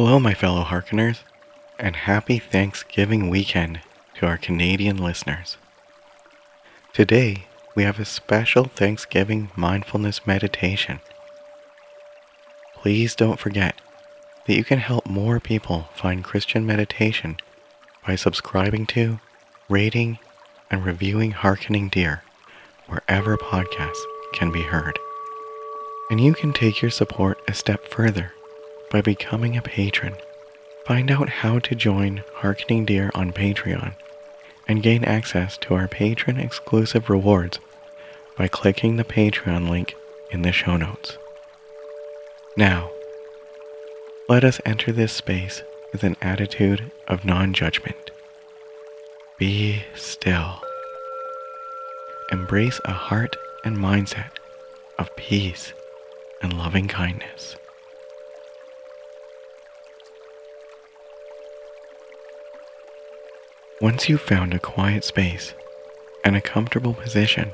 Hello, my fellow Harkeners, and happy Thanksgiving weekend to our Canadian listeners. Today, we have a special Thanksgiving mindfulness meditation. Please don't forget that you can help more people find Christian meditation by subscribing to, rating, and reviewing Harkening Deer wherever podcasts can be heard. And you can take your support a step further by becoming a patron. Find out how to join Harkening Deer on Patreon and gain access to our patron exclusive rewards by clicking the Patreon link in the show notes. Now, let us enter this space with an attitude of non judgment. Be still. Embrace a heart and mindset of peace and loving kindness. Once you've found a quiet space and a comfortable position,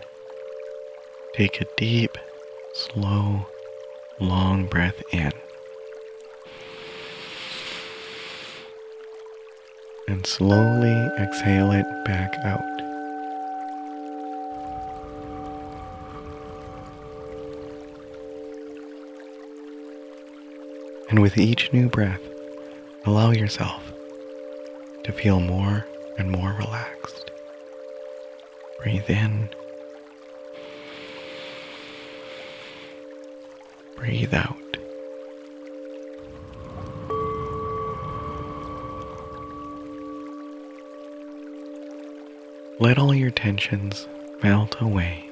take a deep, slow, long breath in. And slowly exhale it back out. And with each new breath, allow yourself to feel more and more relaxed. Breathe in. Breathe out. Let all your tensions melt away.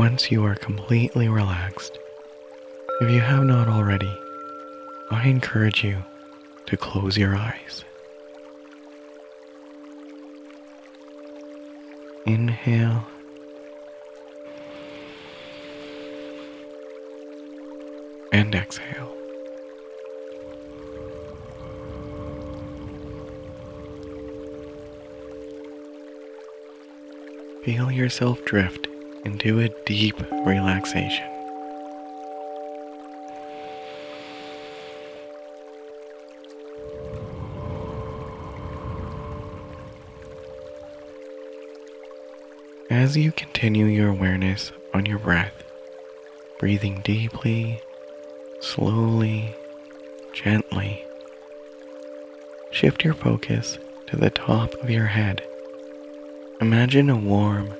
Once you are completely relaxed, if you have not already, I encourage you to close your eyes. Inhale. And exhale. Feel yourself drift into a deep relaxation. As you continue your awareness on your breath, breathing deeply, slowly, gently, shift your focus to the top of your head. Imagine a warm,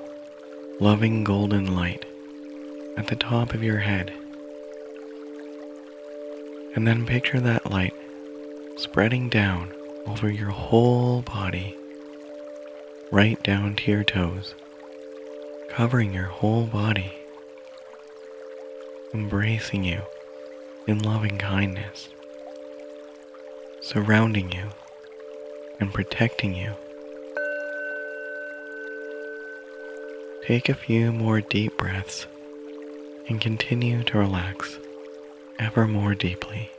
loving golden light at the top of your head. And then picture that light spreading down over your whole body, right down to your toes, covering your whole body, embracing you in loving kindness, surrounding you and protecting you. Take a few more deep breaths and continue to relax ever more deeply.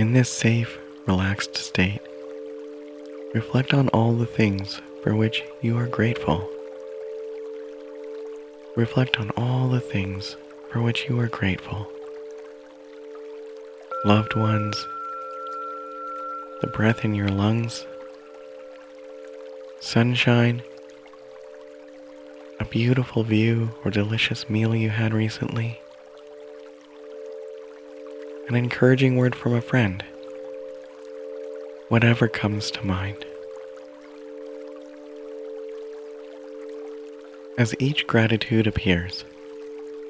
In this safe, relaxed state, reflect on all the things for which you are grateful. Reflect on all the things for which you are grateful. Loved ones, the breath in your lungs, sunshine, a beautiful view or delicious meal you had recently an encouraging word from a friend, whatever comes to mind. As each gratitude appears,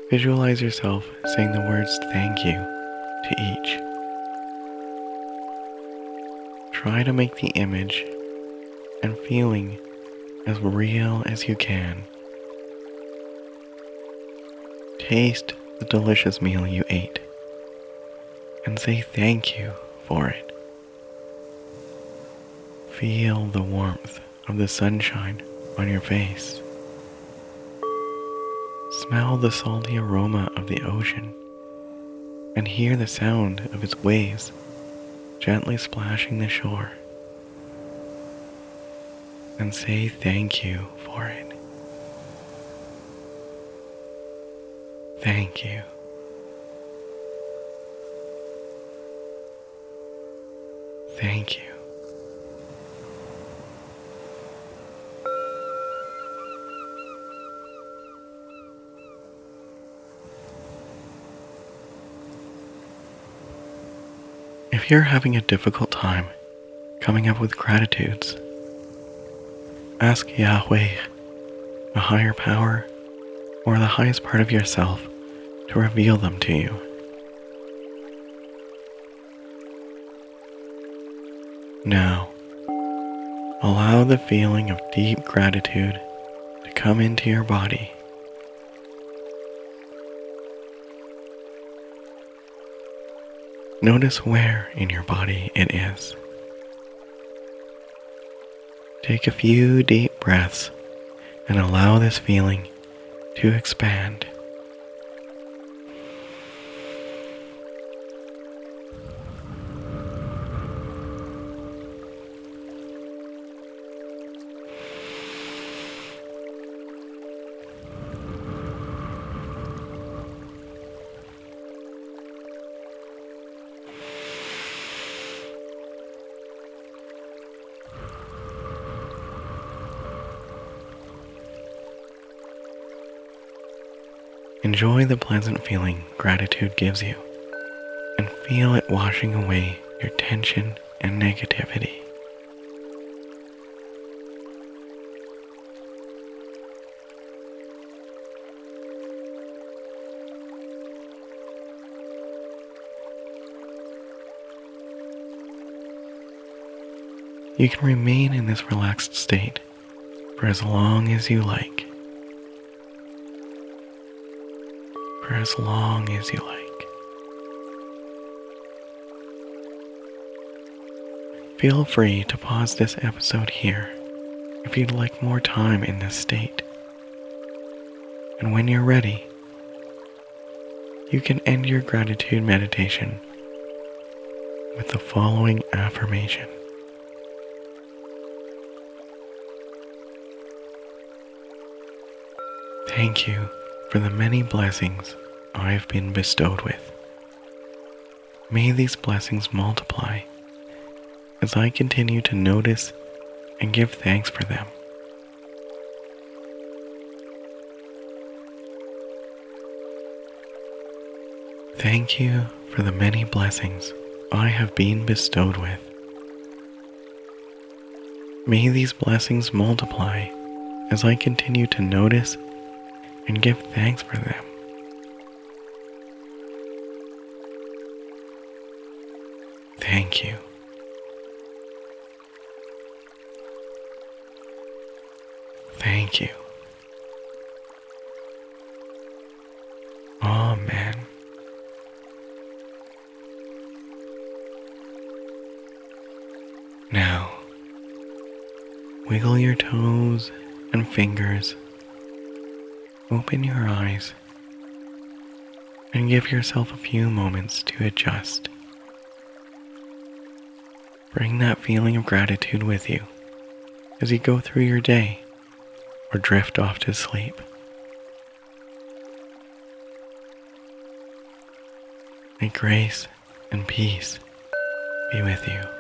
visualize yourself saying the words thank you to each. try to make the image and feeling as real as you can. Taste the delicious meal you ate and say thank you for it. Feel the warmth of the sunshine on your face. Smell the salty aroma of the ocean and hear the sound of its waves gently splashing the shore. And say thank you for it. Thank you. Thank you. If you're having a difficult time coming up with gratitudes, ask Yahweh, a higher power, or the highest part of yourself to reveal them to you. Now, allow the feeling of deep gratitude to come into your body. Notice where in your body it is. Take a few deep breaths and allow this feeling to expand. Enjoy the pleasant feeling gratitude gives you and feel it washing away your tension and negativity. You can remain in this relaxed state for as long as you like. For as long as you like. Feel free to pause this episode here if you'd like more time in this state. And when you're ready, you can end your gratitude meditation with the following affirmation. Thank you for the many blessings I have been bestowed with. May these blessings multiply as I continue to notice and give thanks for them. Thank you for the many blessings I have been bestowed with. May these blessings multiply as I continue to notice and give thanks for them. Thank you. Thank you. Amen. Now, wiggle your toes and fingers open your eyes and give yourself a few moments to adjust. Bring that feeling of gratitude with you as you go through your day or drift off to sleep. May grace and peace be with you.